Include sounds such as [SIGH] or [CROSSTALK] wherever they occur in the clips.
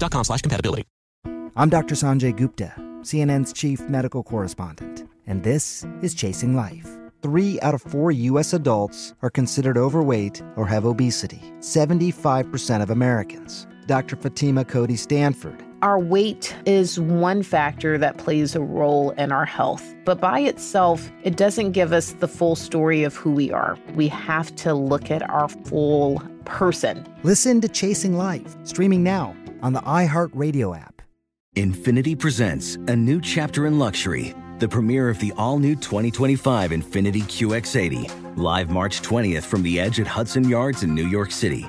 slash compatibility. I'm Dr. Sanjay Gupta, CNN's chief medical correspondent, and this is Chasing Life. Three out of four U.S. adults are considered overweight or have obesity, 75% of Americans. Dr. Fatima Cody Stanford. Our weight is one factor that plays a role in our health, but by itself, it doesn't give us the full story of who we are. We have to look at our full person. Listen to Chasing Life, streaming now on the iHeartRadio app. Infiniti presents a new chapter in luxury, the premiere of the all new 2025 Infiniti QX80, live March 20th from the edge at Hudson Yards in New York City,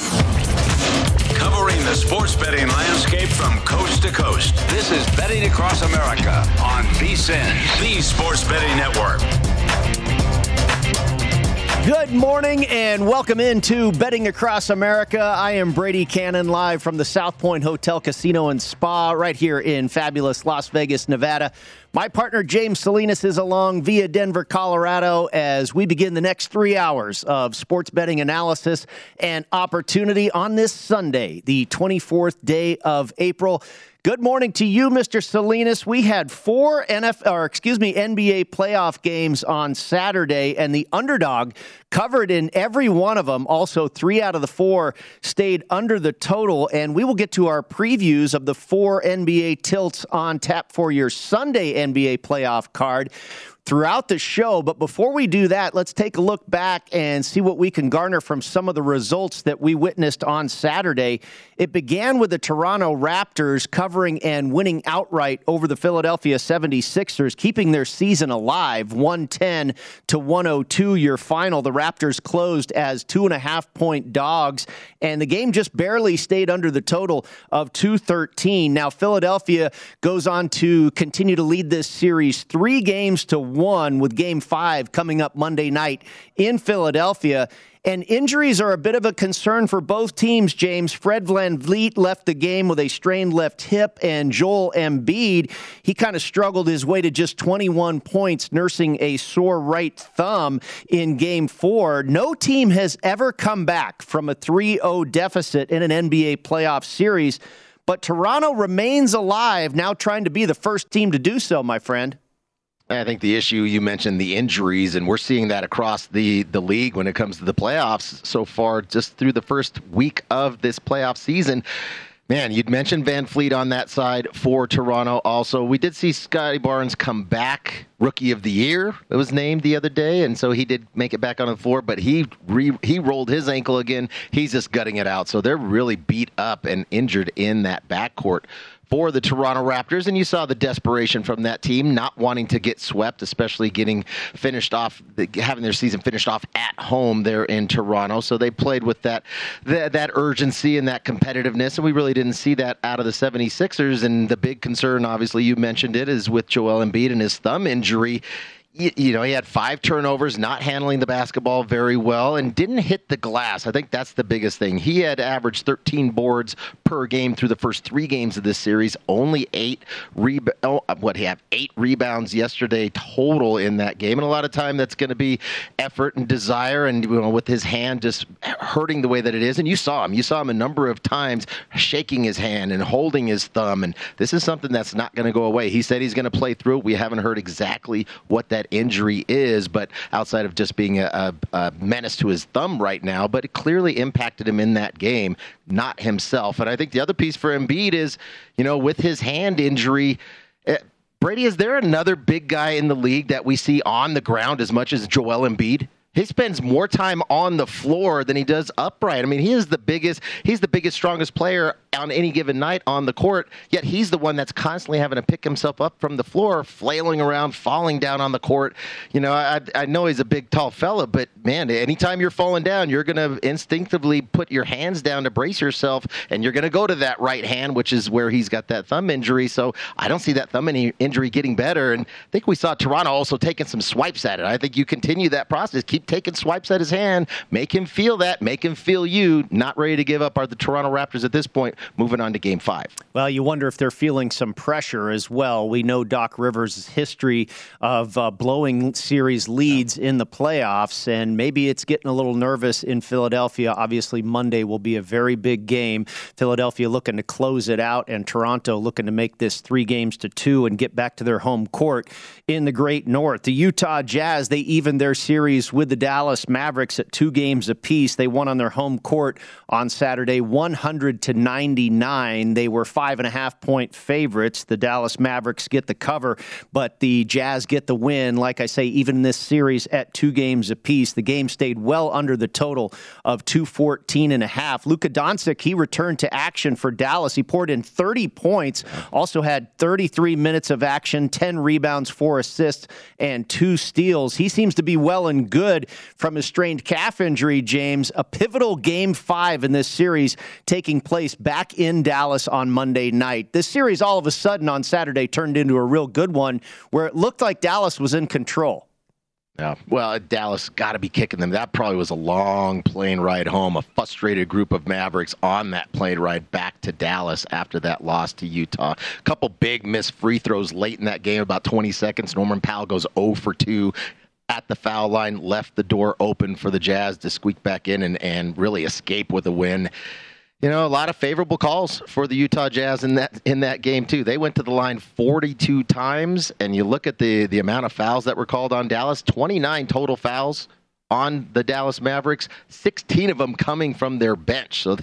The sports betting landscape from coast to coast. This is Betting Across America on VSIN, the Sports Betting Network. Good morning and welcome into Betting Across America. I am Brady Cannon live from the South Point Hotel Casino and Spa right here in fabulous Las Vegas, Nevada. My partner James Salinas is along via Denver, Colorado as we begin the next three hours of sports betting analysis and opportunity on this Sunday, the 24th day of April. Good morning to you, Mr. Salinas. We had four NFL, or excuse me, NBA playoff games on Saturday, and the underdog covered in every one of them. Also, three out of the four stayed under the total. And we will get to our previews of the four NBA tilts on tap for your Sunday NBA playoff card throughout the show. But before we do that, let's take a look back and see what we can garner from some of the results that we witnessed on Saturday. It began with the Toronto Raptors covering and winning outright over the Philadelphia 76ers, keeping their season alive 110 to 102, your final. The Raptors closed as two and a half point dogs, and the game just barely stayed under the total of 213. Now, Philadelphia goes on to continue to lead this series three games to one, with game five coming up Monday night in Philadelphia. And injuries are a bit of a concern for both teams, James. Fred VanVleet left the game with a strained left hip, and Joel Embiid, he kind of struggled his way to just 21 points, nursing a sore right thumb in game four. No team has ever come back from a 3 0 deficit in an NBA playoff series, but Toronto remains alive, now trying to be the first team to do so, my friend. I think the issue you mentioned the injuries, and we're seeing that across the the league when it comes to the playoffs so far, just through the first week of this playoff season. Man, you'd mentioned VanVleet on that side for Toronto. Also, we did see Scottie Barnes come back, Rookie of the Year. It was named the other day, and so he did make it back on the floor. But he re, he rolled his ankle again. He's just gutting it out. So they're really beat up and injured in that backcourt for the Toronto Raptors, and you saw the desperation from that team, not wanting to get swept, especially getting finished off, having their season finished off at home there in Toronto. So they played with that that, that urgency and that competitiveness, and we really didn't see that out of the 76ers. And the big concern, obviously, you mentioned it, is with Joel Embiid and his thumb injury you, know, he had five turnovers, not handling the basketball very well, and didn't hit the glass. I think that's the biggest thing. He had averaged 13 boards per game through the first three games of this series. Only eight rebounds. Oh, what he had eight rebounds yesterday total in that game, and a lot of time that's going to be effort and desire, and you know, with his hand just hurting the way that it is. And you saw him. You saw him a number of times shaking his hand and holding his thumb, and this is something that's not going to go away. He said he's going to play through. We haven't heard exactly what that injury is, but outside of just being a, a, a menace to his thumb right now, but it clearly impacted him in that game, not himself. And I think the other piece for Embiid is, you know, with his hand injury, eh, Brady, is there another big guy in the league that we see on the ground as much as Joel Embiid? He spends more time on the floor than he does upright. I mean, he is the biggest, he's the biggest, strongest player on any given night on the court, yet he's the one that's constantly having to pick himself up from the floor, flailing around, falling down on the court. You know, I, I know he's a big, tall fella, but man, anytime you're falling down, you're going to instinctively put your hands down to brace yourself, and you're going to go to that right hand, which is where he's got that thumb injury. So I don't see that thumb injury getting better. And I think we saw Toronto also taking some swipes at it. I think you continue that process, keep taking swipes at his hand, make him feel that, make him feel you. Not ready to give up are the Toronto Raptors at this point moving on to game five. Well, you wonder if they're feeling some pressure as well. We know Doc Rivers' history of uh, blowing series leads in the playoffs, and maybe it's getting a little nervous in Philadelphia. Obviously, Monday will be a very big game. Philadelphia looking to close it out, and Toronto looking to make this three games to two and get back to their home court in the Great North. The Utah Jazz, they evened their series with the Dallas Mavericks at two games apiece. They won on their home court on Saturday, 100 to 99. They were five and a half point favorites. The Dallas Mavericks get the cover, but the Jazz get the win. Like I say, even in this series at two games apiece, the game stayed well under the total of 214 and a half. Luka Doncic, he returned to action for Dallas. He poured in 30 points, also had 33 minutes of action, 10 rebounds, four assists, and two steals. He seems to be well and good from his strained calf injury, James. A pivotal game five in this series taking place back in Dallas on Monday night. This series all of a sudden on Saturday turned into a real good one where it looked like Dallas was in control. Yeah. Well, uh, Dallas got to be kicking them. That probably was a long plane ride home. A frustrated group of Mavericks on that plane ride back to Dallas after that loss to Utah. A couple big missed free throws late in that game, about 20 seconds. Norman Powell goes 0 for 2 at the foul line, left the door open for the Jazz to squeak back in and, and really escape with a win. You know, a lot of favorable calls for the Utah Jazz in that in that game too. They went to the line 42 times, and you look at the the amount of fouls that were called on Dallas. 29 total fouls on the Dallas Mavericks. 16 of them coming from their bench. So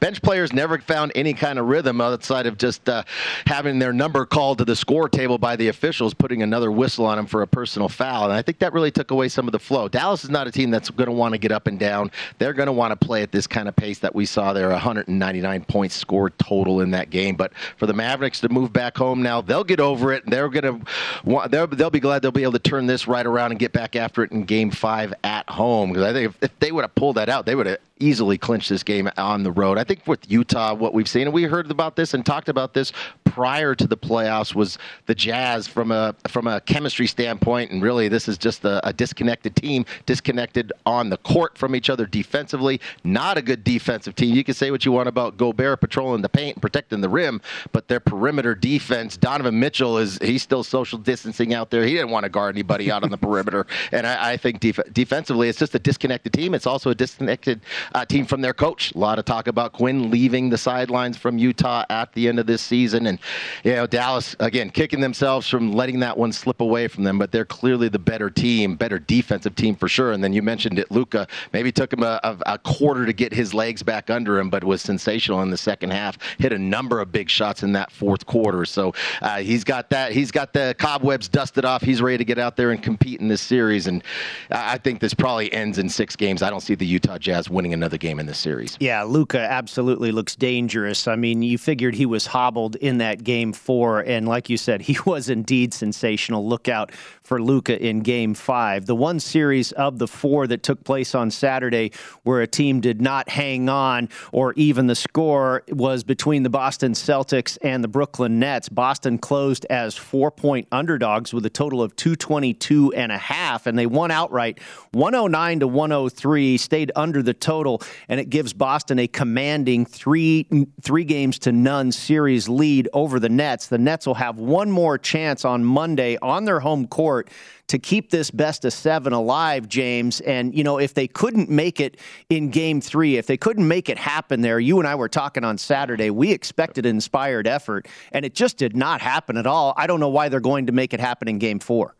bench players never found any kind of rhythm outside of just uh, having their number called to the score table by the officials, putting another whistle on them for a personal foul. And I think that really took away some of the flow. Dallas is not a team that's going to want to get up and down. They're going to want to play at this kind of pace that we saw there 199 points scored total in that game. But for the Mavericks to move back home now, they'll get over it. They're going to they'll, they'll be glad they'll be able to turn this right around and get back after it in game five at home. Because I think if, if they would have pulled that out, they would have easily clinch this game on the road. I think with Utah, what we've seen, and we heard about this and talked about this prior to the playoffs, was the Jazz from a from a chemistry standpoint, and really this is just a, a disconnected team, disconnected on the court from each other defensively. Not a good defensive team. You can say what you want about Gobert patrolling the paint and protecting the rim, but their perimeter defense, Donovan Mitchell is he's still social distancing out there. He didn't want to guard anybody out on the [LAUGHS] perimeter, and I, I think def- defensively, it's just a disconnected team. It's also a disconnected uh, team from their coach. A lot of talk about Quin leaving the sidelines from Utah at the end of this season. And, you know, Dallas, again, kicking themselves from letting that one slip away from them, but they're clearly the better team, better defensive team for sure. And then you mentioned it, Luka. maybe took him a, a, a quarter to get his legs back under him, but was sensational in the second half. Hit a number of big shots in that fourth quarter. So uh, he's got that. He's got the cobwebs dusted off. He's ready to get out there and compete in this series. And I think this probably ends in six games. I don't see the Utah Jazz winning another game in this series. Yeah, Luka absolutely looks dangerous. I mean, you figured he was hobbled in that game four, and like you said, [LAUGHS] he was indeed sensational. Look out for Luka in game five. The one series of the four that took place on Saturday where a team did not hang on or even the score was between the Boston Celtics and the Brooklyn Nets. Boston closed as four point underdogs with a total of 222 and a half, and they won outright 109 to 103, stayed under the total, and it gives Boston a commanding three three games to none series lead over the Nets. The Nets will have one more chance on Monday on their home court to keep this best of seven alive, James. And, you know, if they couldn't make it in game three, if they couldn't make it happen there, you and I were talking on Saturday, we expected an inspired effort, and it just did not happen at all. I don't know why they're going to make it happen in game four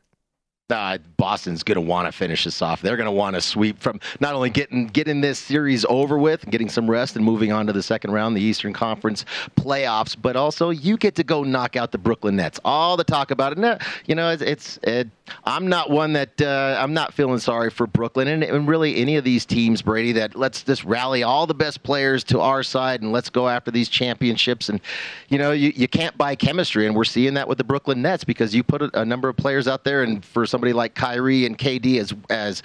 uh, Boston's going to want to finish this off. They're going to want to sweep from not only getting getting this series over with, getting some rest, and moving on to the second round, the Eastern Conference playoffs, but also you get to go knock out the Brooklyn Nets. All the talk about it, you know, it's, it's it, I'm not one that uh, I'm not feeling sorry for Brooklyn and, and really any of these teams, Brady. That let's just rally all the best players to our side and let's go after these championships. And you know, you, you can't buy chemistry, and we're seeing that with the Brooklyn Nets because you put a, a number of players out there, and for some somebody like Kyrie and KD as as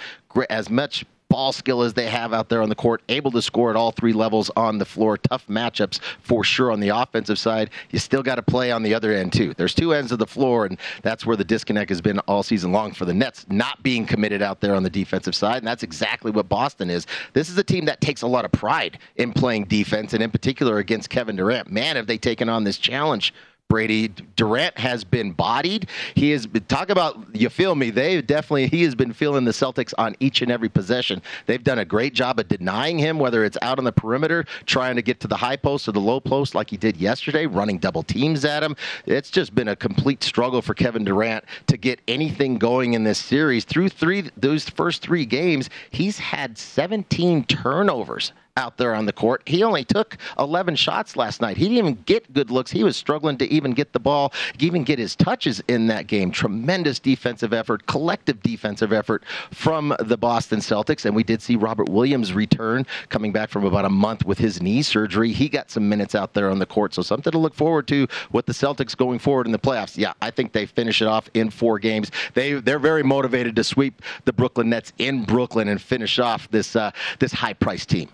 as much ball skill as they have out there on the court, able to score at all three levels on the floor. Tough matchups for sure on the offensive side. You still got to play on the other end, too. There's two ends of the floor, and that's where the disconnect has been all season long for the Nets, not being committed out there on the defensive side. And that's exactly what Boston is. This is a team that takes a lot of pride in playing defense, and in particular against Kevin Durant. Man, have they taken on this challenge Brady Durant has been bodied. He has been talk about you feel me. They definitely he has been feeling the Celtics on each and every possession. They've done a great job of denying him, whether it's out on the perimeter trying to get to the high post or the low post like he did yesterday, running double teams at him. It's just been a complete struggle for Kevin Durant to get anything going in this series. Through three those first three games, he's had 17 turnovers out there on the court. He only took 11 shots last night. He didn't even get good looks. He was struggling to even get the ball, even get his touches in that game. Tremendous defensive effort, collective defensive effort from the Boston Celtics. And we did see Robert Williams return, coming back from about a month with his knee surgery. He got some minutes out there on the court. So something to look forward to with the Celtics going forward in the playoffs. Yeah, I think they finish it off in four games. They they're very motivated to sweep the Brooklyn Nets in Brooklyn and finish off this uh, this high price team.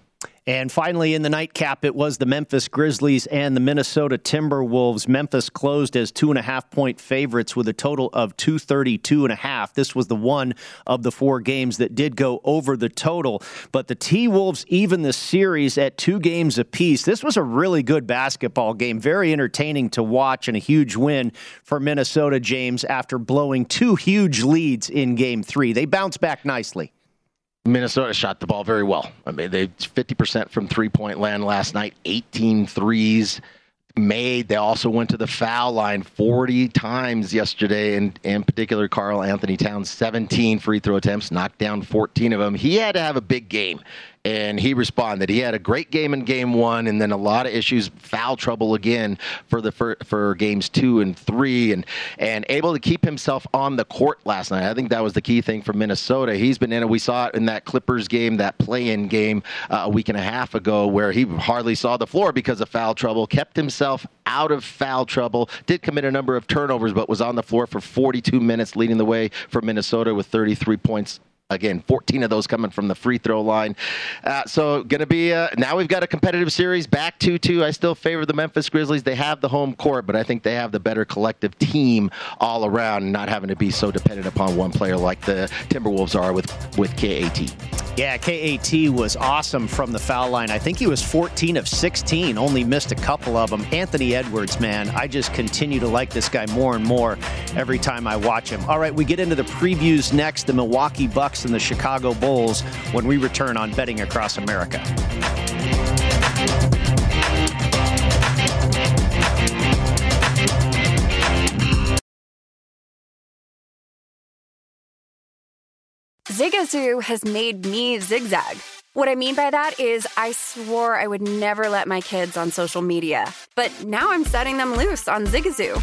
And finally, in the nightcap, it was the Memphis Grizzlies and the Minnesota Timberwolves. Memphis closed as two and a half point favorites with a total of 232 and a half. This was the one of the four games that did go over the total. But the T Wolves even the series at two games apiece. This was a really good basketball game, very entertaining to watch, and a huge win for Minnesota, James, after blowing two huge leads in game three. They bounced back nicely. Minnesota shot the ball very well. I mean, they 50% from three point land last night, 18 threes made. They also went to the foul line 40 times yesterday, and in particular, Karl-Anthony Towns, 17 free throw attempts, knocked down 14 of them. He had to have a big game and he responded. He had a great game in game one, and then a lot of issues, foul trouble again for the for, for games two and three, and and able to keep himself on the court last night. I think that was the key thing for Minnesota. He's been in it. We saw it in that Clippers game, that play-in game uh, a week and a half ago, where he hardly saw the floor because of foul trouble. Kept himself out of foul trouble. Did commit a number of turnovers, but was on the floor for 42 minutes, leading the way for Minnesota with 33 points Again, 14 of those coming from the free throw line. Uh, so, going to be uh, now we've got a competitive series back 2 2. I still favor the Memphis Grizzlies. They have the home court, but I think they have the better collective team all around, not having to be so dependent upon one player like the Timberwolves are with, with KAT. Yeah, KAT was awesome from the foul line. I think he was 14 of 16, only missed a couple of them. Anthony Edwards, man, I just continue to like this guy more and more every time I watch him. All right, we get into the previews next the Milwaukee Bucks and the Chicago Bulls when we return on Betting Across America. Zigazoo has made me zigzag. What I mean by that is, I swore I would never let my kids on social media, but now I'm setting them loose on Zigazoo.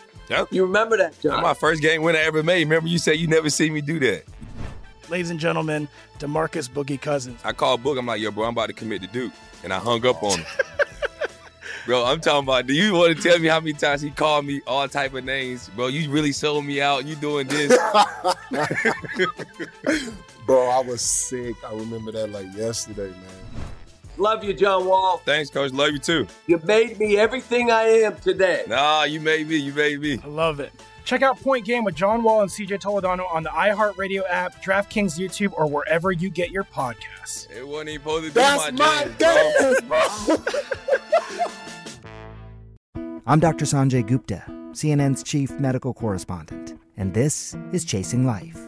Yep. You remember that, John? That's my first game winner I ever made. Remember, you said you never seen me do that. Ladies and gentlemen, Demarcus Boogie Cousins. I called Boog. I'm like, yo, bro, I'm about to commit to Duke. And I hung up on him. [LAUGHS] bro, I'm talking about, do you want to tell me how many times he called me all type of names? Bro, you really sold me out. You doing this. [LAUGHS] [LAUGHS] bro, I was sick. I remember that like yesterday, man. Love you, John Wall. Thanks, Coach. Love you too. You made me everything I am today. Nah, you made me. You made me. I love it. Check out Point Game with John Wall and CJ Toledano on the iHeartRadio app, DraftKings YouTube, or wherever you get your podcasts. It wasn't even supposed to be That's my, my game. [LAUGHS] I'm Dr. Sanjay Gupta, CNN's chief medical correspondent, and this is Chasing Life.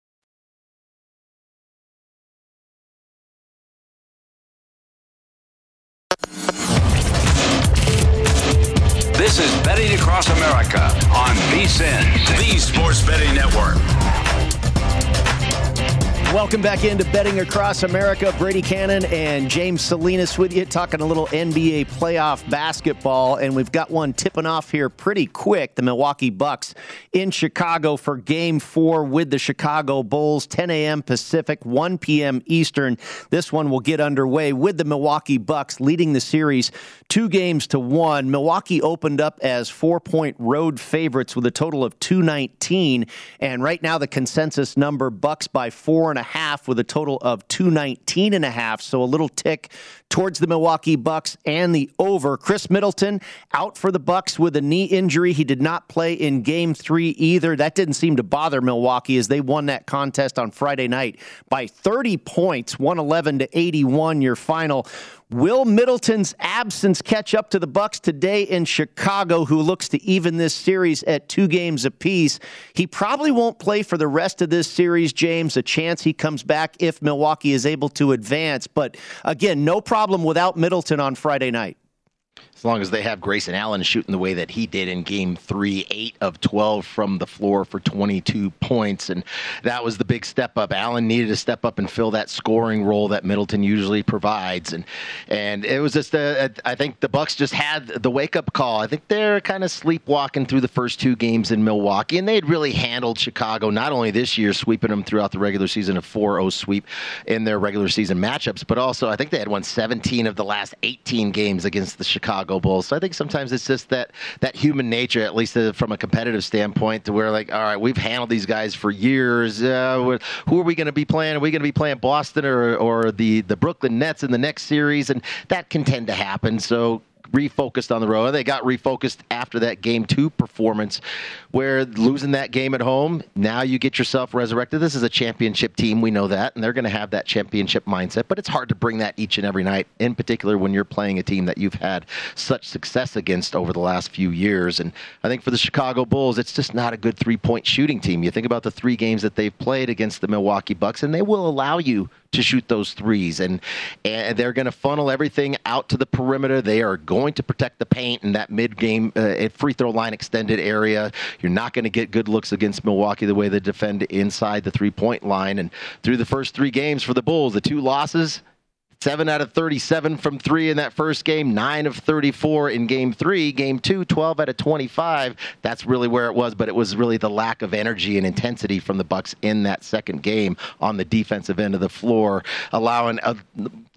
Across America on VSIN, the Sports Betting Network. Welcome back into Betting Across America. Brady Cannon and James Salinas with you, talking a little NBA playoff basketball. And we've got one tipping off here pretty quick. The Milwaukee Bucks in Chicago for game four with the Chicago Bulls, 10 a.m. Pacific, 1 p.m. Eastern. This one will get underway with the Milwaukee Bucks leading the series two games to one. Milwaukee opened up as four point road favorites with a total of 219. And right now, the consensus number Bucks by four and a half with a total of 219 and a half. So a little tick towards the Milwaukee Bucks and the over. Khris Middleton out for the Bucks with a knee injury. He did not play in game three either. That didn't seem to bother Milwaukee as they won that contest on Friday night by 30 points, 111 to 81, your final. Will Middleton's absence catch up to the Bucks today in Chicago, who looks to even this series at two games apiece? He probably won't play for the rest of this series, James. A chance he comes back if Milwaukee is able to advance. But again, no problem without Middleton on Friday night. As long as they have Grayson Allen shooting the way that he did in game three, eight of 12 from the floor for 22 points. And that was the big step up. Allen needed to step up and fill that scoring role that Middleton usually provides. And and it was just, I think the Bucks just had the wake up call. I think they're kind of sleepwalking through the first two games in Milwaukee, and they had really handled Chicago, not only this year, sweeping them throughout the regular season, a 4 0 sweep in their regular season matchups, but also I think they had won 17 of the last 18 games against the Chicago Chicago Bulls. So I think sometimes it's just that that human nature, at least uh, from a competitive standpoint, to where like, all right, we've handled these guys for years. Uh, who are we going to be playing? Are we going to be playing Boston or or the the Brooklyn Nets in the next series? And that can tend to happen. So refocused on the road. They got refocused after that game two performance, where losing that game at home, now you get yourself resurrected. This is a championship team, we know that, and they're going to have that championship mindset. But it's hard to bring that each and every night, in particular when you're playing a team that you've had such success against over the last few years. And I think for the Chicago Bulls, it's just not a good three point shooting team. You think about the three games that they've played against the Milwaukee Bucks, and they will allow you to shoot those threes, and and they're going to funnel everything out to the perimeter. They are going to protect the paint in that mid-game uh, free throw line extended area. You're not going to get good looks against Milwaukee the way they defend inside the three-point line. And through the first three games for the Bulls, the two losses 7 out of 37 from three in that first game, 9 of 34 in game three. Game two, 12 out of 25. That's really where it was, but it was really the lack of energy and intensity from the Bucks in that second game on the defensive end of the floor, allowing a,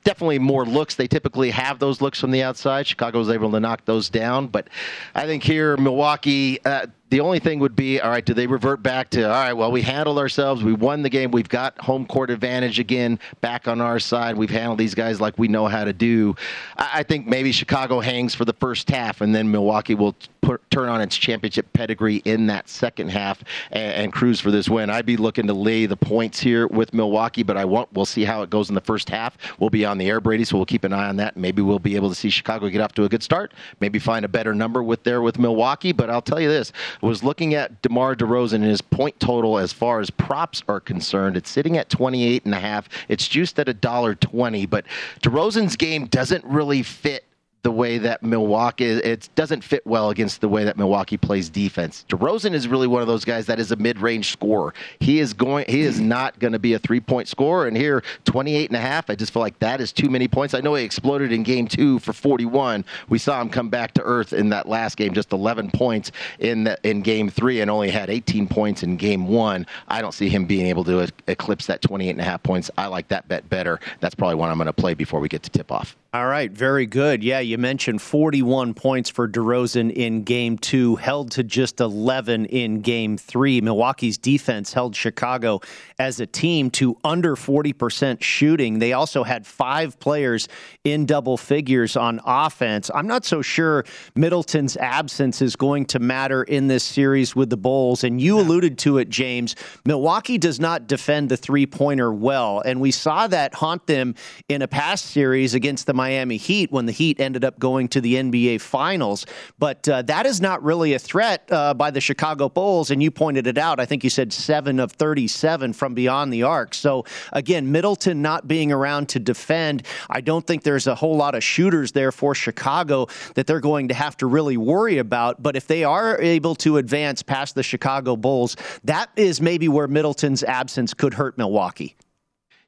definitely more looks. They typically have those looks from the outside. Chicago was able to knock those down, but I think here, Milwaukee. Uh, the only thing would be, all right, do they revert back to, all right, well, we handled ourselves. We won the game. We've got home court advantage again back on our side. We've handled these guys like we know how to do. I think maybe Chicago hangs for the first half, and then Milwaukee will put, turn on its championship pedigree in that second half and, and, cruise for this win. I'd be looking to lay the points here with Milwaukee, but I won't. We'll see how it goes in the first half. We'll be on the air, Brady, so we'll keep an eye on that. Maybe we'll be able to see Chicago get off to a good start. Maybe find a better number with there with Milwaukee. But I'll tell you this: was looking at DeMar DeRozan and his point total as far as props are concerned. It's sitting at 28 and a half. It's juiced at a dollar 20, but DeRozan's game doesn't really fit the way that Milwaukee it doesn't fit well against the way that Milwaukee plays defense. DeRozan is really one of those guys that is a mid-range scorer. He is going he is not going to be a three-point scorer and here 28 and a half I just feel like that is too many points. I know he exploded in game 2 for 41. We saw him come back to earth in that last game just 11 points in the, in game 3 and only had 18 points in game 1. I don't see him being able to eclipse that 28 and a half points. I like that bet better. That's probably one I'm going to play before we get to tip off. All right, very good. Yeah, you mentioned 41 points for DeRozan in game two, held to just 11 in game three. Milwaukee's defense held Chicago as a team to under 40% shooting. They also had five players in double figures on offense. I'm not so sure Middleton's absence is going to matter in this series with the Bulls. And you alluded to it, James. Milwaukee does not defend the three pointer well. And we saw that haunt them in a past series against the Miami Heat when the Heat ended up going to the NBA Finals. But uh, that is not really a threat uh, by the Chicago Bulls. And you pointed it out. I think you said seven of 37 from beyond the arc. So again, Middleton not being around to defend, I don't think there's a whole lot of shooters there for Chicago that they're going to have to really worry about. But if they are able to advance past the Chicago Bulls, that is maybe where Middleton's absence could hurt Milwaukee.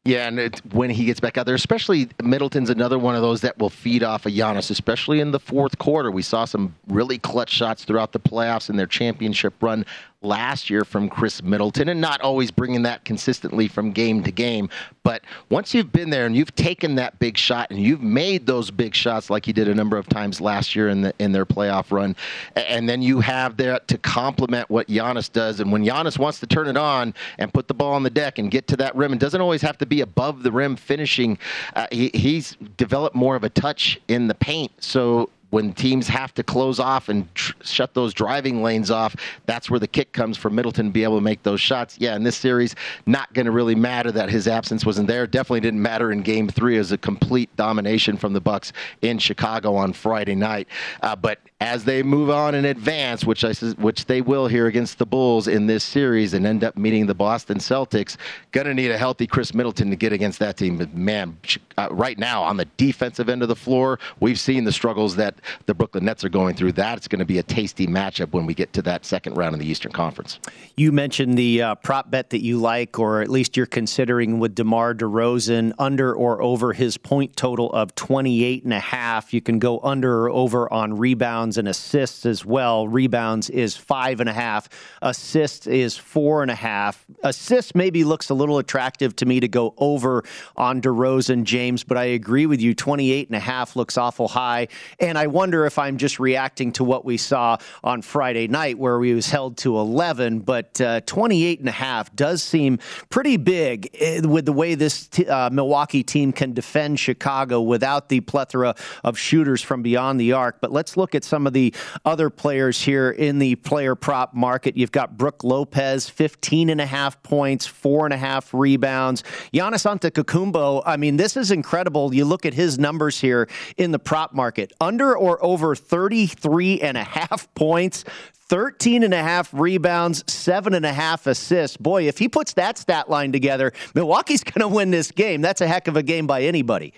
Yeah, and it, when he gets back out there, especially Middleton's another one of those that will feed off of Giannis, especially in the fourth quarter. We saw some really clutch shots throughout the playoffs in their championship run last year from Khris Middleton and not always bringing that consistently from game to game. But once you've been there and you've taken that big shot and you've made those big shots like you did a number of times last year in the in their playoff run, and then you have that to complement what Giannis does. And when Giannis wants to turn it on and put the ball on the deck and get to that rim, it doesn't always have to be above the rim finishing. Uh, he, he's developed more of a touch in the paint. So when teams have to close off and tr- shut those driving lanes off, that's where the kick comes for Middleton to be able to make those shots. Yeah, in this series, not going to really matter that his absence wasn't there. Definitely didn't matter in Game Three as a complete domination from the Bucks in Chicago on Friday night. Uh, but as they move on and advance, which I which they will here against the Bulls in this series, and end up meeting the Boston Celtics, gonna need a healthy Khris Middleton to get against that team. But man, uh, right now on the defensive end of the floor, we've seen the struggles that the Brooklyn Nets are going through. That's going to be a tasty matchup when we get to that second round in the Eastern Conference. You mentioned the uh, prop bet that you like, or at least you're considering with DeMar DeRozan under or over his point total of 28 and a half. You can go under or over on rebounds and assists as well. Rebounds is five and a half. Assists is four and a half. Assists maybe looks a little attractive to me to go over on DeRozan, James, but I agree with you. 28 and a half looks awful high. And I wonder if I'm just reacting to what we saw on Friday night where we was held to 11, but uh, 28 and a half does seem pretty big eh, with the way this t- uh, Milwaukee team can defend Chicago without the plethora of shooters from beyond the arc. But let's look at some of the other players here in the player prop market. You've got Brook Lopez, 15 and a half points, four and a half rebounds. Giannis Antetokounmpo, I mean, this is incredible. You look at his numbers here in the prop market, under or over 33 and a half [LAUGHS] points, 13 and a half rebounds, seven and a half assists. Boy, if he puts that stat line together, Milwaukee's going to win this game. That's a heck of a game by anybody.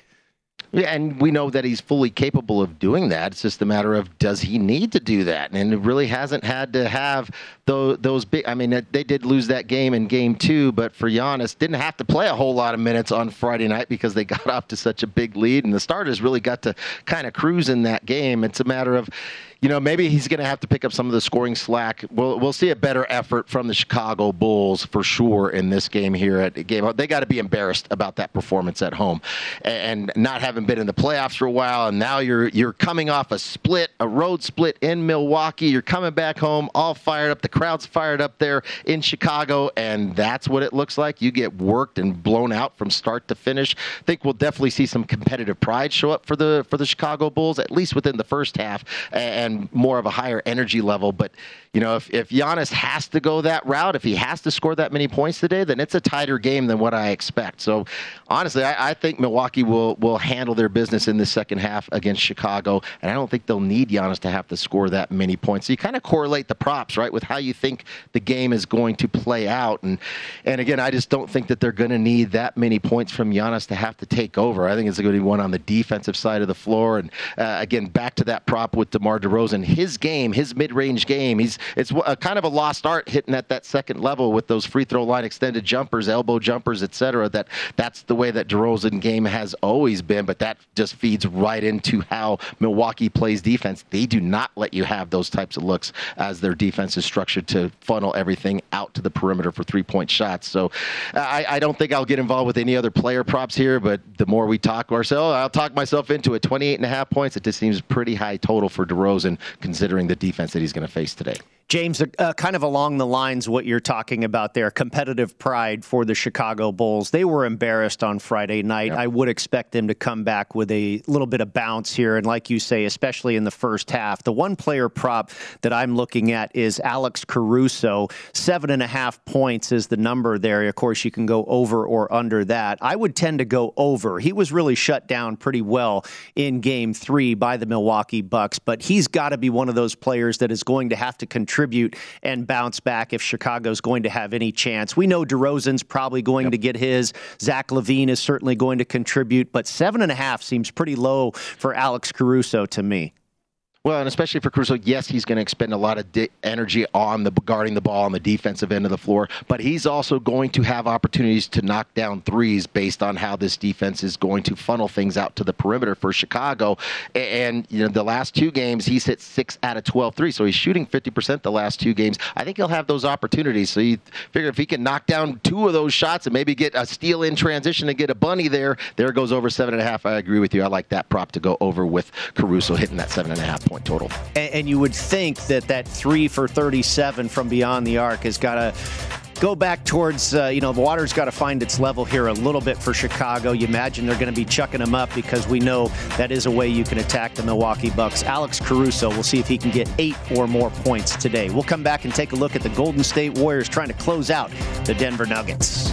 And we know that he's fully capable of doing that. It's just a matter of does he need to do that? And it really hasn't had to have those, those big. I mean, they did lose that game in game two, but for Giannis, didn't have to play a whole lot of minutes on Friday night because they [LAUGHS] got off to such a big lead, and the starters really got to kind of cruise in that game. It's a matter of you know, maybe he's going to have to pick up some of the scoring slack. We'll, we'll see a better effort from the Chicago Bulls for sure in this game here at game. They got to be embarrassed about that performance at home and not having been in the playoffs for a while. And now you're you're coming off a split, a road split in Milwaukee. You're coming back home, all fired up. The crowd's fired up there in Chicago, and that's what it looks like. You get worked and blown out from start to finish. I think we'll definitely see some competitive pride show up for the for the Chicago Bulls, at least within the first half. And and more of a higher energy level. But you know, if, if Giannis has to go that route, if he has to score that many points today, then it's a tighter game than what I expect. So honestly, I, I think Milwaukee will will handle their business in the second half against Chicago, and I don't think they'll need Giannis to have to score that many points. So you kind of correlate the props, right, with how you think the game is going to play out. And and again, I just don't think that they're going to need that many points from Giannis to have to take over. I think it's going to be one on the defensive side of the floor. And uh, again, back to that prop with DeMar DeRozan, his game, his mid-range game, he's it's a kind of a lost art hitting at that second level with those free throw line extended jumpers, elbow jumpers, etc. That that's the way that DeRozan game has always been, but that just feeds right into how Milwaukee plays defense. They do not let you have those types of looks as their defense is structured to funnel everything out to the perimeter for three point shots. So I, I don't think I'll get involved with any other player props here, but the more we talk ourselves, I'll talk myself into it. 28 and a half points. It just seems pretty high total for DeRozan considering the defense that he's going to face today. James, uh, kind of along the lines what you're talking about there, competitive pride for the Chicago Bulls. They were embarrassed on Friday night. Yep. I would expect them to come back with a little bit of bounce here, and like you say, especially in the first half. The one player prop that I'm looking at is Alex Caruso. Seven and a half points is the number there. Of course, you can go over or under that. I would tend to go over. He was really shut down pretty well in Game Three by the Milwaukee Bucks, but he's got to be one of those players that is going to have to contribute contribute and bounce back if Chicago's going to have any chance. We know DeRozan's probably going yep. to get his. Zach LaVine is certainly going to contribute, but seven and a half seems pretty low for Alex Caruso to me. Well, and especially for Caruso, yes, he's going to expend a lot of di- energy on the guarding the ball on the defensive end of the floor, but he's also going to have opportunities to knock down threes based on how this defense is going to funnel things out to the perimeter for Chicago. And you know, the last two games he's hit six out of 12 threes, so he's shooting 50% the last two games. I think he'll have those opportunities. So you figure if he can knock down two of those shots and maybe get a steal in transition and get a bunny there, there goes over seven and a half. I agree with you. I like that prop to go over with Caruso hitting that seven and a half point total. And, and you would think that that three for 37 from beyond the arc has got to go back towards, uh, you know, the water's got to find its level here a little bit for Chicago. You imagine they're going to be chucking them up because we know that is a way you can attack the Milwaukee Bucks. Alex Caruso, we'll see if he can get eight or more points today. We'll come back and take a look at the Golden State Warriors trying to close out the Denver Nuggets.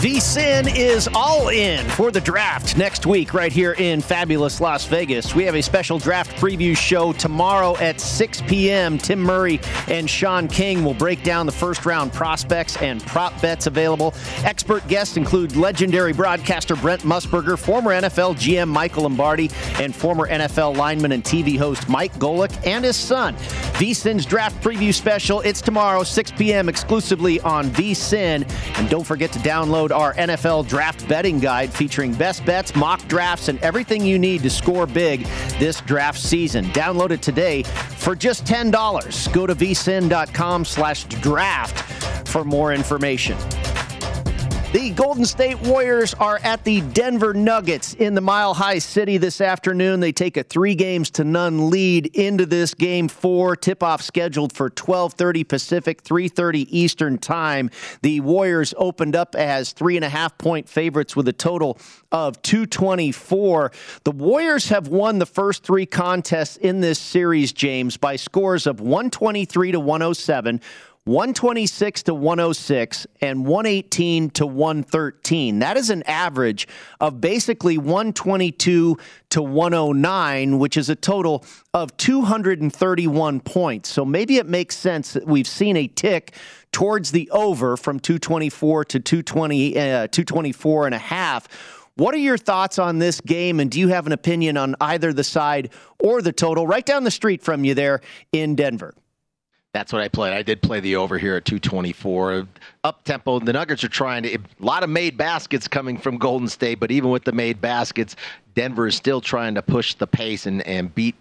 VSIN is all in for the draft next week, right here in fabulous Las Vegas. We have a special draft preview show tomorrow at 6 p.m. Tim Murray and Sean King will break down the first round prospects and prop bets available. Expert guests include legendary broadcaster Brent Musburger, former NFL GM Michael Lombardi, and former NFL lineman and TV host Mike Golic and his son. VSIN's draft preview special. It's tomorrow, 6 p.m. exclusively on VSIN. And don't forget to download our NFL draft betting guide featuring best bets, mock drafts, and everything you need to score big this draft season. Download it today for just $10. Go to vsin.com slash draft for more information. The Golden State Warriors are at the Denver Nuggets in the Mile High City this afternoon. They take a three games to none lead into this game four. Tip off scheduled for 12:30 Pacific, 3:30 Eastern Time. The Warriors opened up as three and a half point favorites with a total of 224. The Warriors have won the first three contests in this series, James, by scores of 123 to 107. 126 to 106 and 118 to 113. That is an average of basically 122 to 109, which is a total of 231 points. So maybe it makes sense that we've seen a tick towards the over from 224 to 220, uh, 224 and a half. What are your thoughts on this game, and do you have an opinion on either the side or the total? Right down the street from you there in Denver. That's what I played. I did play the over here at 224. Up tempo. The Nuggets are trying to. A lot of made baskets coming from Golden State, but even with the made baskets, Denver is still trying to push the pace and, and beat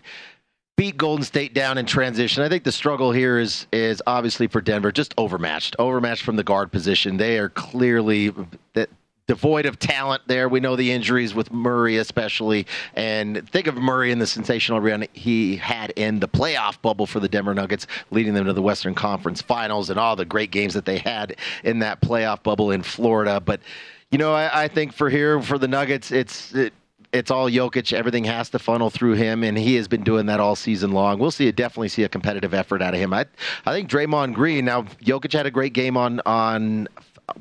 beat Golden State down in transition. I think the struggle here is is obviously for Denver, just overmatched, overmatched from the guard position. They are clearly that devoid of talent there. We know the injuries with Murray, especially. And think of Murray in the sensational run he had in the playoff bubble for the Denver Nuggets, leading them to the Western Conference Finals and all the great games that they had in that playoff bubble in Florida. But, you know, I, I think for here, for the Nuggets, it's. It, it's all Jokic. Everything has to funnel through him, and he has been doing that all season long. We'll see. Definitely see a competitive effort out of him. I, I think Draymond Green. Now, Jokic had a great game on on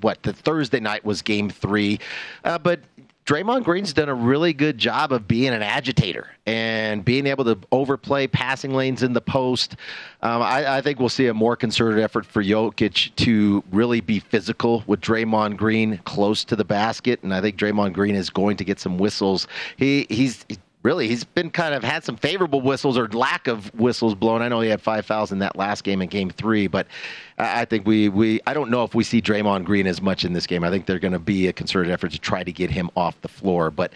what the Thursday night was Game Three, uh, but Draymond Green's done a really good job of being an agitator and being able to overplay passing lanes in the post. Um, I, I, think we'll see a more concerted effort for Jokic to really be physical with Draymond Green close to the basket, and I think Draymond Green is going to get some whistles. He he's really he's been kind of had some favorable whistles or lack of whistles blown. I know he had five fouls in that last game in Game Three, but I think we we I don't know if we see Draymond Green as much in this game. I think they're going to be a concerted effort to try to get him off the floor. But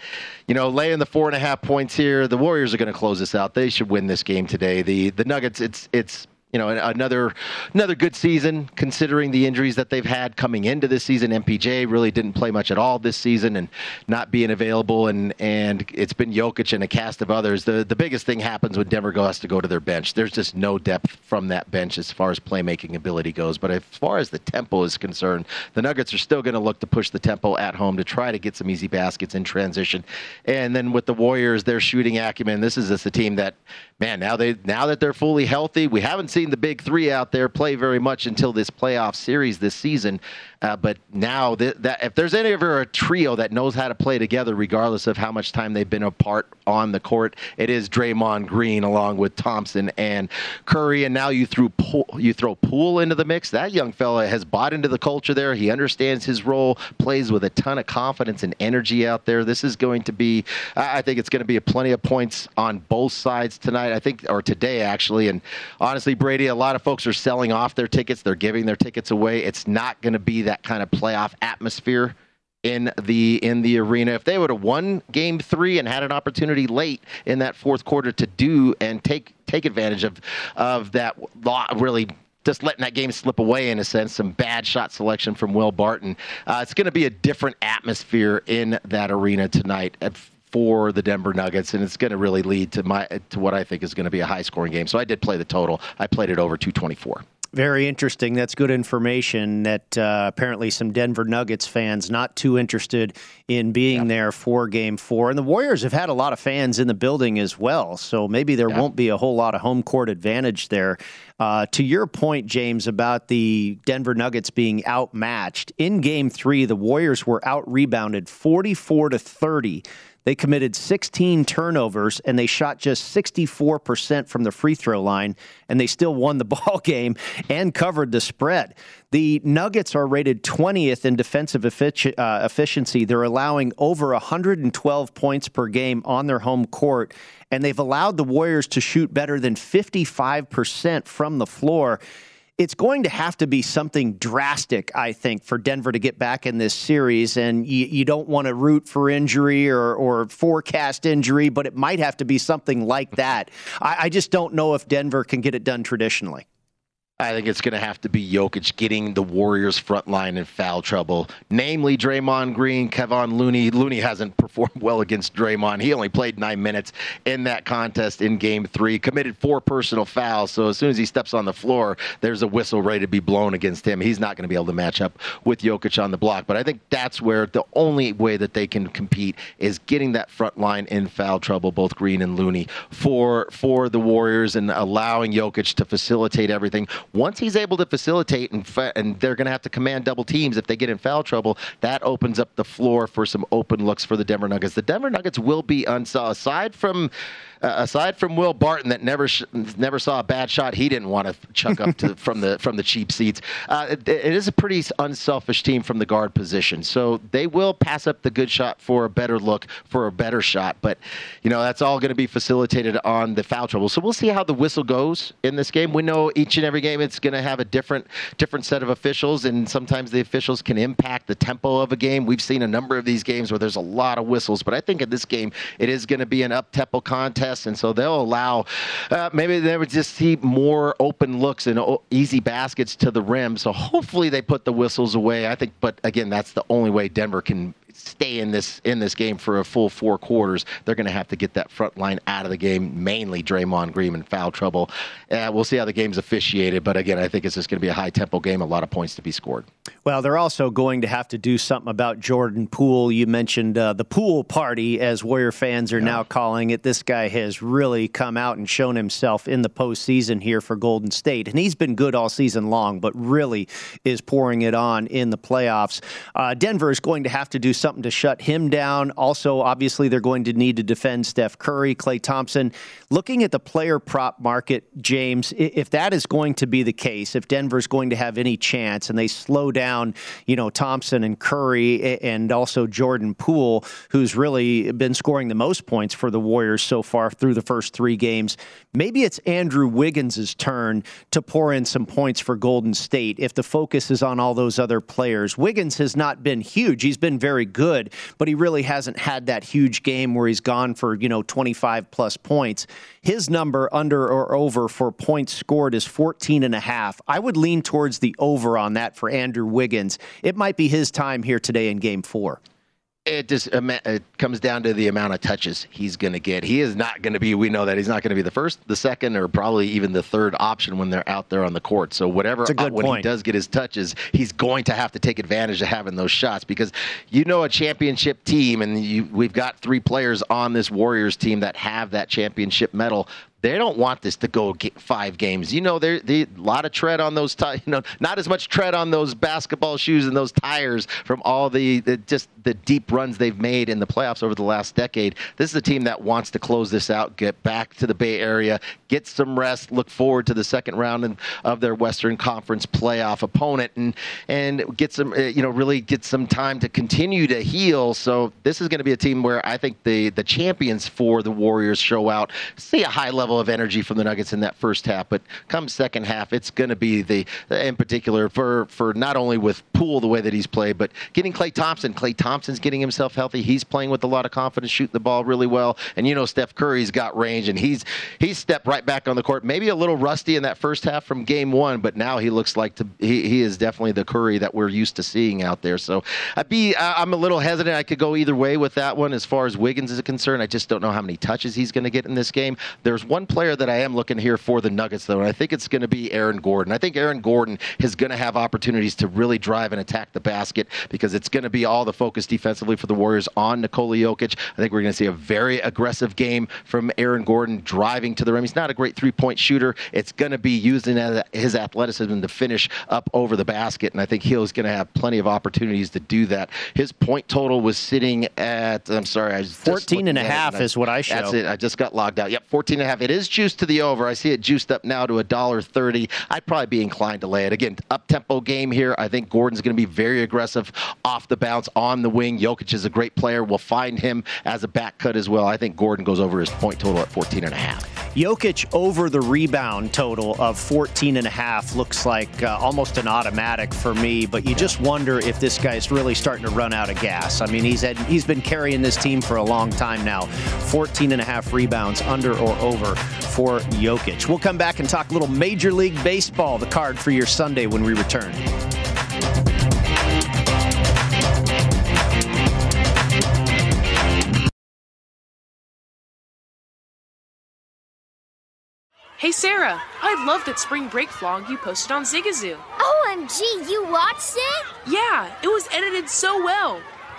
you know, laying the four and a half points here, the Warriors are going to close this out. They should win this game today. The the Nuggets, it's it's you know another another good season considering the injuries that they've had coming into this season. MPJ really didn't play much at all this season and not being available, and and it's been Jokic and a cast of others. The the biggest thing happens when Denver has to go to their bench. There's just no depth from that bench as far as playmaking ability goes. But as far as the tempo is concerned, the Nuggets are still going to look to push the tempo at home to try to get some easy baskets in transition. And then with the Warriors, their shooting acumen. This is just a team that, man, now they now that they're fully healthy, we haven't seen the big three out there play very much until this playoff series this season. Uh, but now, th- that if there's any ever a trio that knows how to play together, regardless of how much time they've been apart on the court, it is Draymond Green along with Thompson and Curry. And now you threw you throw Poole into the mix. That young fella has bought into the culture there. He understands his role, plays with a ton of confidence and energy out there. This is going to be, I think it's going to be a plenty of points on both sides tonight. I think, or today actually. And honestly, Brady, a lot of folks are selling off their tickets. They're giving their tickets away. It's not going to be that that kind of playoff atmosphere in the in the arena. If they would have won game three and had an opportunity late in that fourth quarter to do and take take advantage of of that really just letting that game slip away in a sense. Some bad shot selection from Will Barton. Uh, it's going to be a different atmosphere in that arena tonight for the Denver Nuggets, and it's going to really lead to my to what I think is going to be a high scoring game. So I did play the total. I played it over 224. Very interesting. That's good information. That uh, apparently some Denver Nuggets fans not too interested in being there for Game Four, and the Warriors have had a lot of fans in the building as well. So maybe there won't be a whole lot of home court advantage there. Uh, to your point, James, about the Denver Nuggets being outmatched in Game Three, the Warriors were out rebounded forty-four to thirty. They committed 16 turnovers and they shot just 64% from the free throw line, and they still won the [LAUGHS] ball game and covered the spread. The Nuggets are rated 20th in defensive uh, efficiency. They're allowing over 112 points per game on their home court, and they've allowed the Warriors to shoot better than 55% from the floor it's going to have to be something drastic, I think, for Denver to get back in this series. And you, you don't want to root for injury or, or, forecast injury, but it might have to be something like that. I, I just don't know if Denver can get it done traditionally. I think it's going to have to be Jokic getting the Warriors front line in foul trouble, namely Draymond Green, Kevon Looney. Looney hasn't [LAUGHS] performed well against Draymond. He only played nine minutes in that contest in game three, committed four personal fouls. So as soon as he steps on the floor, there's a whistle ready to be blown against him. He's not going to be able to match up with Jokic on the block. But I think that's where the only way that they can compete is getting that front line in foul trouble, both Green and Looney, for, for the Warriors and allowing Jokic to facilitate everything once he's able to facilitate and, fa- and they're going to have to command double teams if they get in foul trouble, that opens up the floor for some open looks for the Denver Nuggets. The Denver Nuggets will be unsaw aside from uh, aside from Will Barton that never sh- never saw a bad shot, he didn't want to chuck up to [LAUGHS] from the from the cheap seats. Uh, it, it is a pretty unselfish team from the guard position, so they will pass up the good shot for a better look for a better shot. But you know that's all going to be facilitated on the foul trouble. So we'll see how the whistle goes in this game. We know each and every game it's going to have a different different set of officials, and sometimes the officials can impact the tempo of a game. We've seen a number of these games where there's a lot of whistles, but I think in this game it is going to be an up tempo contest and so they'll allow uh, maybe they would just see more open looks and easy baskets to the rim. So hopefully they put the whistles away. I think, but again, that's the only way Denver can stay in this in this game for a full four quarters, they're going to have to get that front line out of the game, mainly Draymond Green in foul trouble. Uh, we'll see how the game's officiated, but again, I think it's just going to be a high tempo game, a lot of points to be scored. Well, they're also going to have to do something about Jordan Poole. You mentioned uh, the pool party, as Warrior fans are yeah. now calling it. This guy has really come out and shown himself in the postseason here for Golden State, and he's been good all season long, but really is pouring it on in the playoffs. Uh, Denver is going to have to do something to shut him down. Also, obviously, they're going to need to defend Steph Curry, Klay Thompson. Looking at the player prop market, James, if that is going to be the case, if Denver's going to have any chance and they slow down, you know, Thompson and Curry and also Jordan Poole, who's really been scoring the most points for the Warriors so far through the first three games, maybe it's Andrew Wiggins' turn to pour in some points for Golden State if the focus is on all those other players. Wiggins has not been huge. He's been very good, but he really hasn't had that huge game where he's gone for, you know, 25 plus points. His number under or over for points scored is 14 and a half. I would lean towards the over on that for Andrew Wiggins. It might be his time here today in game four it just it comes down to the amount of touches he's going to get. He is not going to be. We know that he's not going to be the first, the second, or probably even the third option when they're out there on the court. So whatever uh, when point. he does get his touches, he's going to have to take advantage of having those shots because you know a championship team, and you, we've got three players on this Warriors team that have that championship medal they don't want this to go five games. You know, there's a lot of tread on those, t- [LAUGHS] you know, not as much tread on those basketball shoes and those tires from all the, the, just the deep runs they've made in the playoffs over the last decade. This is a team that wants to close this out, get back to the Bay Area, get some rest, look forward to the second round of their Western Conference playoff opponent, and and get some, uh, you know, really get some time to continue to heal. So this is going to be a team where I think the the champions for the Warriors show out, see a high level level of energy from the Nuggets in that first half. But come second half, it's going to be the, in particular, for, for not only with Poole the way that he's played, but getting Klay Thompson. Klay Thompson's getting himself healthy. He's playing with a lot of confidence, shooting the ball really well. And you know, Steph Curry's got range, and he's he's stepped right back on the court. Maybe a little rusty in that first half from game one, but now he looks like to he, he is definitely the Curry that we're used to seeing out there. So I'd be I'm a little hesitant. I could go either way with that one as far as Wiggins is concerned. I just don't know how many touches he's going to get in this game. There's one one player that I am looking here for the Nuggets, though, and I think it's going to be Aaron Gordon. I think Aaron Gordon is going to have opportunities to really drive and attack the basket because it's going to be all the focus defensively for the Warriors on Nikola Jokic. I think we're going to see a very aggressive game from Aaron Gordon driving to the rim. He's not a great three point shooter. It's going to be using his athleticism to finish up over the basket, and I think he's going to have plenty of opportunities to do that. His point total was sitting at, I'm sorry, I was 14 and a half is what I show. That's it. I just got logged out. Yep, 14 and a half. It is juiced to the over. I see it juiced up now to a dollar thirty. I'd probably be inclined to lay it. Again, up tempo game here. I think Gordon's going to be very aggressive off the bounce on the wing. Jokic is a great player. We'll find him as a back cut as well. I think Gordon goes over his point total at 14 and a half. Jokic over the rebound total of 14 and a half looks like uh, almost an automatic for me, but you just wonder if this guy's really starting to run out of gas. I mean, he's had he's been carrying this team for a long time now. 14 and a half rebounds under or over for Jokic. We'll come back and talk a little Major League Baseball, the card for your Sunday when we return. Hey Sarah, I love that spring break vlog you posted on Zigazoo. OMG, you watched it? Yeah, it was edited so well.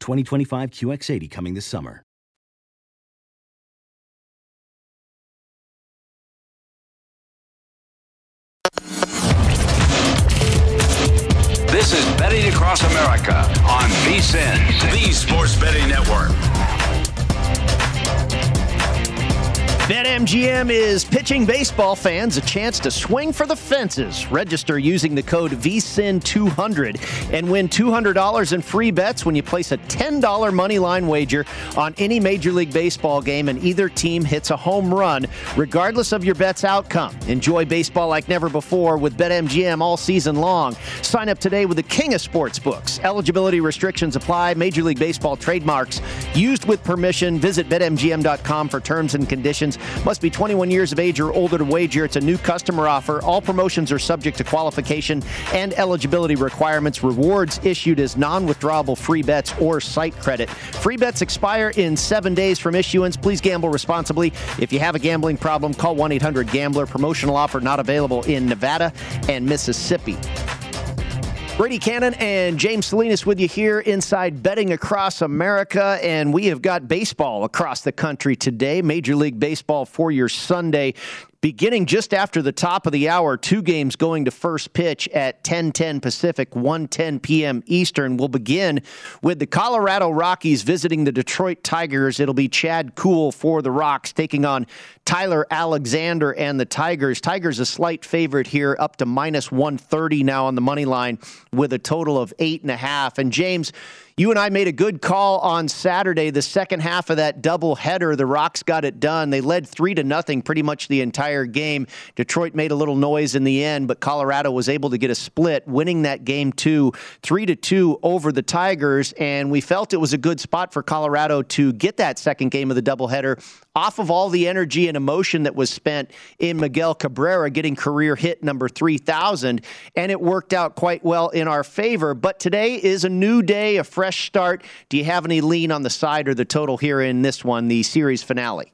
2025 QX80 coming this summer. This is Betting Across America on VSIN, the Sports Betting Network. BetMGM is pitching baseball fans a chance to swing for the fences. Register using the code VSIN200 and win $200 in free bets when you place a $10 money line wager on any Major League Baseball game and either team hits a home run, regardless of your bet's outcome. Enjoy baseball like never before with BetMGM all season long. Sign up today with the king of sports books. Eligibility restrictions apply. Major League Baseball trademarks used with permission. Visit BetMGM.com for terms and conditions. Must be 21 years of age or older to wager. It's a new customer offer. All promotions are subject to qualification and eligibility requirements. Rewards issued as non withdrawable free bets or site credit. Free bets expire in seven days from issuance. Please gamble responsibly. If you have a gambling problem, call 1 800 Gambler. Promotional offer not available in Nevada and Mississippi. Brady Kannon and James Salinas with you here inside Betting Across America. And we have got baseball across the country today. Major League Baseball for your Sunday beginning just after the top of the hour two games going to first pitch at 10:10 Pacific 1:10 p.m. Eastern. We'll begin with the Colorado Rockies visiting the Detroit Tigers. It'll be Chad Kuhl for the Rocks taking on Tyler Alexander and the Tigers. Tigers a slight favorite here up to minus 130 now on the money line with a total of eight and a half. And James you and I made a good call on Saturday, the second half of that double header. The Rocks got it done. They led three to nothing pretty much the entire game. Detroit made a little noise in the end, but Colorado was able to get a split, winning that game two, three to two over the Tigers. And we felt it was a good spot for Colorado to get that second game of the doubleheader off of all the energy and emotion that was spent in Miguel Cabrera getting career hit number 3,000. And it worked out quite well in our favor. But today is a new day, a fresh start. Do you have any lean on the side or the total here in this one, the series finale?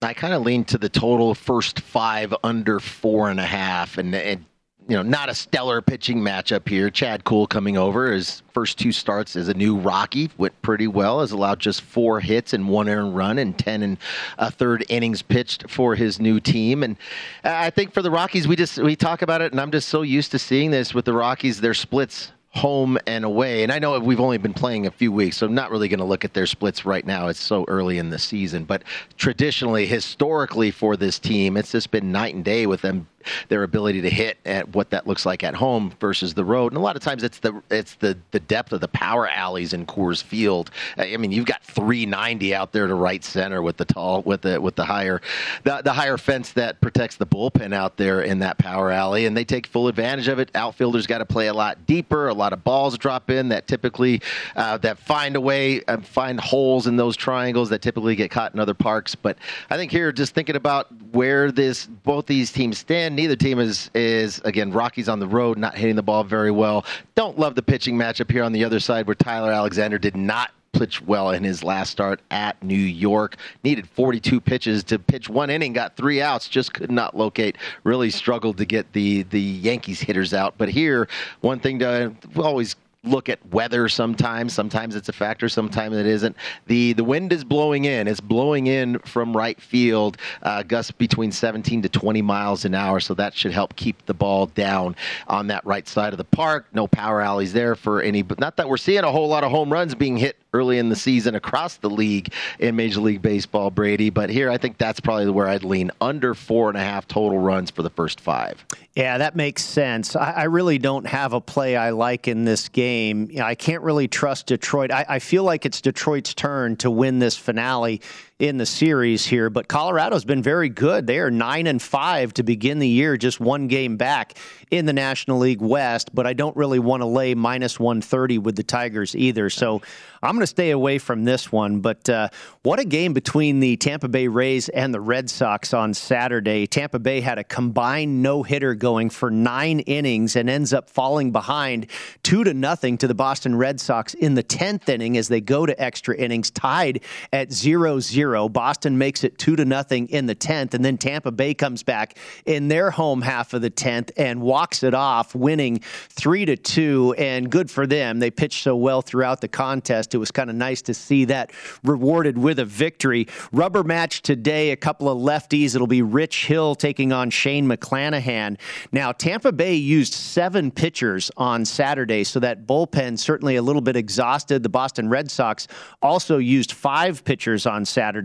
I kind of lean to the total first five under four and a half, and, and you know, not a stellar pitching matchup here. Chad Kuhl coming over. His first two starts as a new Rocky went pretty well. Has allowed just four hits and one earned run and ten and a third innings pitched for his new team. And I think for the Rockies, we just we talk about it, and I'm just so used to seeing this with the Rockies. Their splits home and away. And I know we've only been playing a few weeks, so I'm not really going to look at their splits right now. It's so early in the season. But traditionally, historically, for this team, it's just been night and day with them their ability to hit at what that looks like at home versus the road. And a lot of times it's the it's the the depth of the power alleys in Coors Field. I mean, you've got 390 out there to right center with the tall with the with the higher the, the higher fence that protects the bullpen out there in that power alley, and they take full advantage of it. Outfielders got to play a lot deeper. A lot of balls drop in that typically uh, that find a way uh, find holes in those triangles that typically get caught in other parks. But I think here, just thinking about where this both these teams stand neither team is is again Rockies on the road, not hitting the ball very well. Don't love the pitching matchup here on the other side, where Tyler Alexander did not pitch well in his last start at New York. Needed 42 pitches to pitch one inning, got three outs, just could not locate. Really struggled to get the the Yankees hitters out. But here, one thing to always look at weather sometimes. Sometimes it's a factor, sometimes it isn't. The the wind is blowing in. It's blowing in from right field, uh, gusts between 17 to 20 miles an hour, so that should help keep the ball down on that right side of the park. No power alleys there for any, but not that we're seeing a whole lot of home runs being hit early in the season across the league in Major League Baseball, Brady. But here, I think that's probably where I'd lean under four and a half total runs for the first five. Yeah, that makes sense. I, I really don't have a play I like in this game. You know, I can't really trust Detroit. I, I feel like it's Detroit's turn to win this finale in the series here, but Colorado's been very good. They are nine and five to begin the year, just one game back in the National League West. But I don't really want to lay minus 130 with the Tigers either. So I'm going to stay away from this one. But uh, what a game between the Tampa Bay Rays and the Red Sox on Saturday. Tampa Bay had a combined no hitter going for nine innings and ends up falling behind two to nothing to the Boston Red Sox in the 10th inning as they go to extra innings, tied at 0 0 0. Boston makes it 2 to nothing in the 10th, and then Tampa Bay comes back in their home half of the 10th and walks it off, winning 3 to 2. And good for them. They pitched so well throughout the contest. It was kind of nice to see that rewarded with a victory. Rubber match today, a couple of lefties. It'll be Rich Hill taking on Shane McClanahan. Now, Tampa Bay used seven pitchers on Saturday, so that bullpen certainly a little bit exhausted. The Boston Red Sox also used five pitchers on Saturday.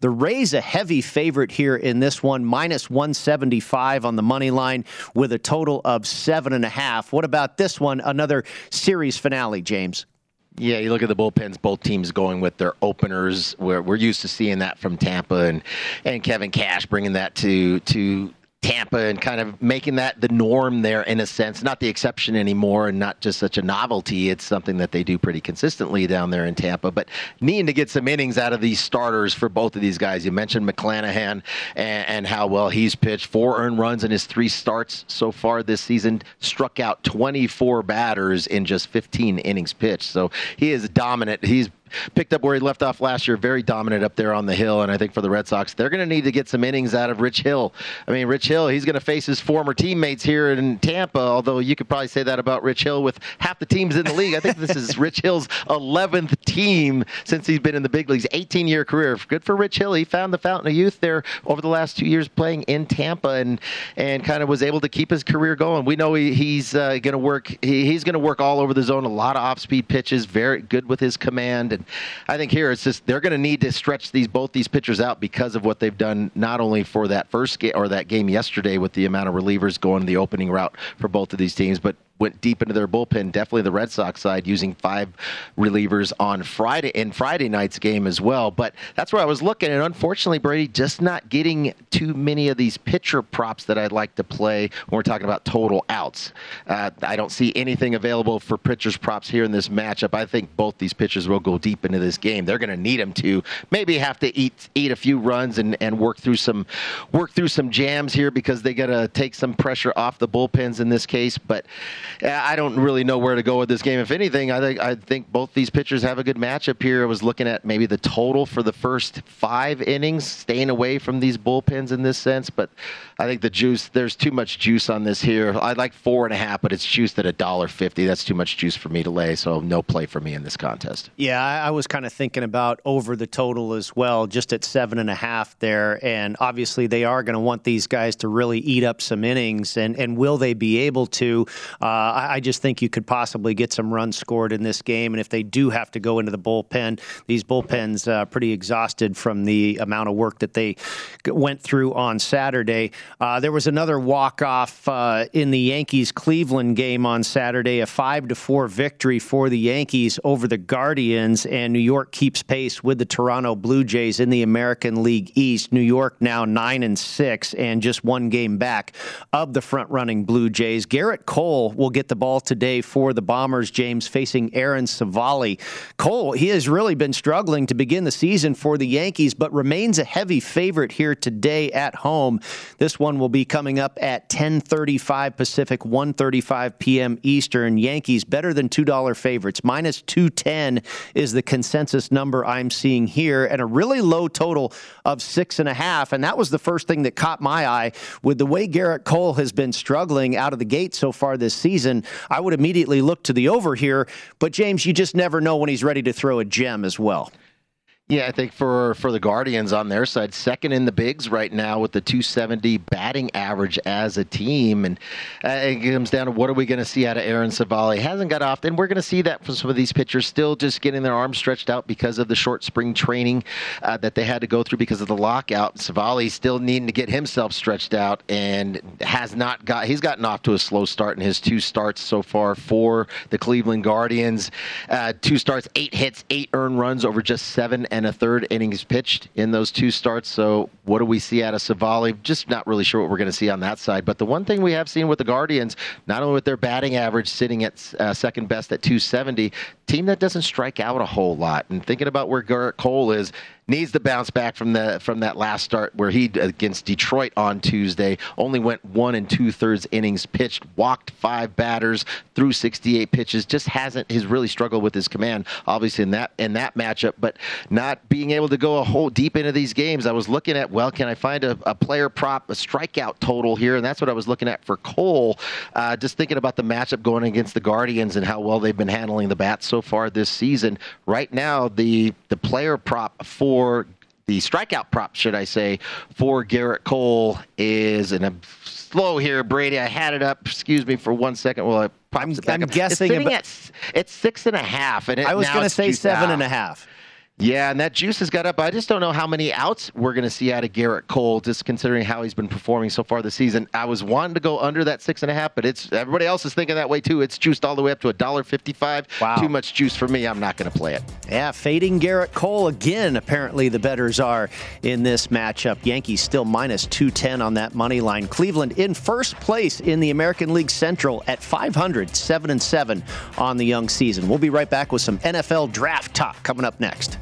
The Rays a heavy favorite here in this one, minus 175 on the money line with a total of seven and a half. What about this one? Another series finale, James. Yeah, you look at the bullpens, both teams going with their openers. Where we're used to seeing that from Tampa and and Kevin Cash bringing that to to Tampa and kind of making that the norm there in a sense, not the exception anymore and not just such a novelty. It's something that they do pretty consistently down there in Tampa. But needing to get some innings out of these starters for both of these guys. You mentioned McClanahan and, and how well he's pitched. Four earned runs in his three starts so far this season, struck out 24 batters in just 15 innings pitched. So he is dominant. He's picked up where he left off last year, very dominant up there on the hill. And I think for the Red Sox, they're going to need to get some innings out of Rich Hill. I mean, Rich Hill, he's going to face his former teammates here in Tampa, although you could probably say that about Rich Hill with half the teams in the league. I think this is [LAUGHS] Rich Hill's 11th team since he's been in the big leagues, 18 year career. Good for Rich Hill. He found the fountain of youth there over the last two years playing in Tampa and and kind of was able to keep his career going. We know he, he's uh, going to work. He, he's going to work all over the zone. A lot of off speed pitches. Very good with his command. And I think here it's just they're going to need to stretch these both these pitchers out because of what they've done not only for that first game or that game yesterday with the amount of relievers going the opening route for both of these teams, but went deep into their bullpen. Definitely the Red Sox side using five relievers on Friday in Friday night's game as well. But that's where I was looking, and unfortunately, Brady just not getting too many of these pitcher props that I'd like to play when we're talking about total outs. Uh, I don't see anything available for pitchers props here in this matchup. I think both these pitchers will go deep into this game. They're going to need them to maybe have to eat eat a few runs and, and work through some work through some jams here because they got to take some pressure off the bullpens in this case. But I don't really know where to go with this game. If anything, I think I think both these pitchers have a good matchup here. I was looking at maybe the total for the first five innings, staying away from these bullpens in this sense. But I think the juice there's too much juice on this here. I'd like four and a half, but it's juiced at a dollar fifty. That's too much juice for me to lay, so no play for me in this contest. Yeah, I was kind of thinking about over the total as well, just at seven and a half there. And obviously, they are going to want these guys to really eat up some innings, and and will they be able to? Uh, I, I just think you could possibly get some runs scored in this game. And if they do have to go into the bullpen, these bullpens uh, pretty exhausted from the amount of work that they went through on Saturday. Uh, there was another walk off uh, in the Yankees Cleveland game on Saturday, a five to four victory for the Yankees over the Guardians, and New York keeps pace with the Toronto Blue Jays in the American League East. New York now nine and six, and just one game back of the front running Blue Jays. Gerrit Cole will get the ball today for the Bombers, James, facing Aaron Civale. Cole, he has really been struggling to begin the season for the Yankees, but remains a heavy favorite here today at home. This one will be coming up at 10:35 Pacific, 1:35 p.m. Eastern. Yankees better than $2 favorites. Minus 210 is the consensus number I'm seeing here, and a really low total of six and a half. And that was the first thing that caught my eye with the way Gerrit Cole has been struggling out of the gate so far this season. I would immediately look to the over here, but James, you just never know when he's ready to throw a gem as well. Yeah, I think for for the Guardians on their side, second in the bigs right now with the 270 batting average as a team, and uh, it comes down to what are we going to see out of Aaron Civale? Hasn't got off, and we're going to see that from some of these pitchers still just getting their arms stretched out because of the short spring training uh, that they had to go through because of the lockout. Savali still needing to get himself stretched out, and has not got. He's gotten off to a slow start in his two starts so far for the Cleveland Guardians. Uh, two starts, eight hits, eight earned runs over just seven and a third innings pitched in those two starts. So, what do we see out of Civale? Just not really sure what we're going to see on that side. But the one thing we have seen with the Guardians, not only with their batting average sitting at uh, second best at 270, team that doesn't strike out a whole lot. And thinking about where Gerrit Cole is, needs to bounce back from the from that last start where he against Detroit on Tuesday only went one and two thirds innings pitched, walked five batters, threw 68 pitches. Just hasn't has really struggled with his command, obviously in that in that matchup, but not being able to go a whole deep into these games. I was looking at well, can I find a, a player prop, a strikeout total here, and that's what I was looking at for Cole. Uh, just thinking about the matchup going against the Guardians and how well they've been handling the bats so far this season. Right now, the the player prop for the strikeout prop, should I say, for Gerrit Cole is, and I'm slow here, Brady. I had it up. Excuse me for one second. Well, I'm, I'm guessing it's sitting about- at it's six and a half, and it, I was going to say seven out. and a half. Yeah, and that juice has got up. I just don't know how many outs we're going to see out of Gerrit Cole, just considering how he's been performing so far this season. I was wanting to go under that six and a half, but it's everybody else is thinking that way too. It's juiced all the way up to a dollar fifty-five. Wow. Too much juice for me. I'm not going to play it. Yeah, fading Gerrit Cole again. Apparently, the betters are in this matchup. Yankees still minus 210 on that money line. Cleveland in first place in the American League Central at 500, 7 and 7 on the young season. We'll be right back with some NFL draft talk coming up next.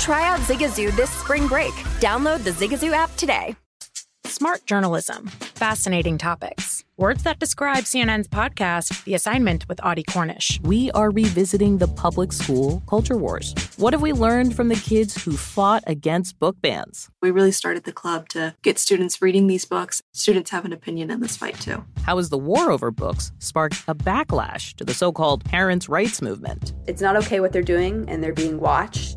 Try out Zigazoo this spring break. Download the Zigazoo app today. Smart journalism, fascinating topics. Words that describe CNN's podcast, The Assignment with Audie Cornish. We are revisiting the public school culture wars. What have we learned from the kids who fought against book bans? We really started the club to get students reading these books. Students have an opinion in this fight, too. How has the war over books sparked a backlash to the so called parents' rights movement? It's not okay what they're doing, and they're being watched.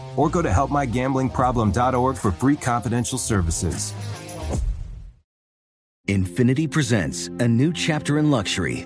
or go to helpmygamblingproblem.org for free confidential services. Infiniti presents a new chapter in luxury,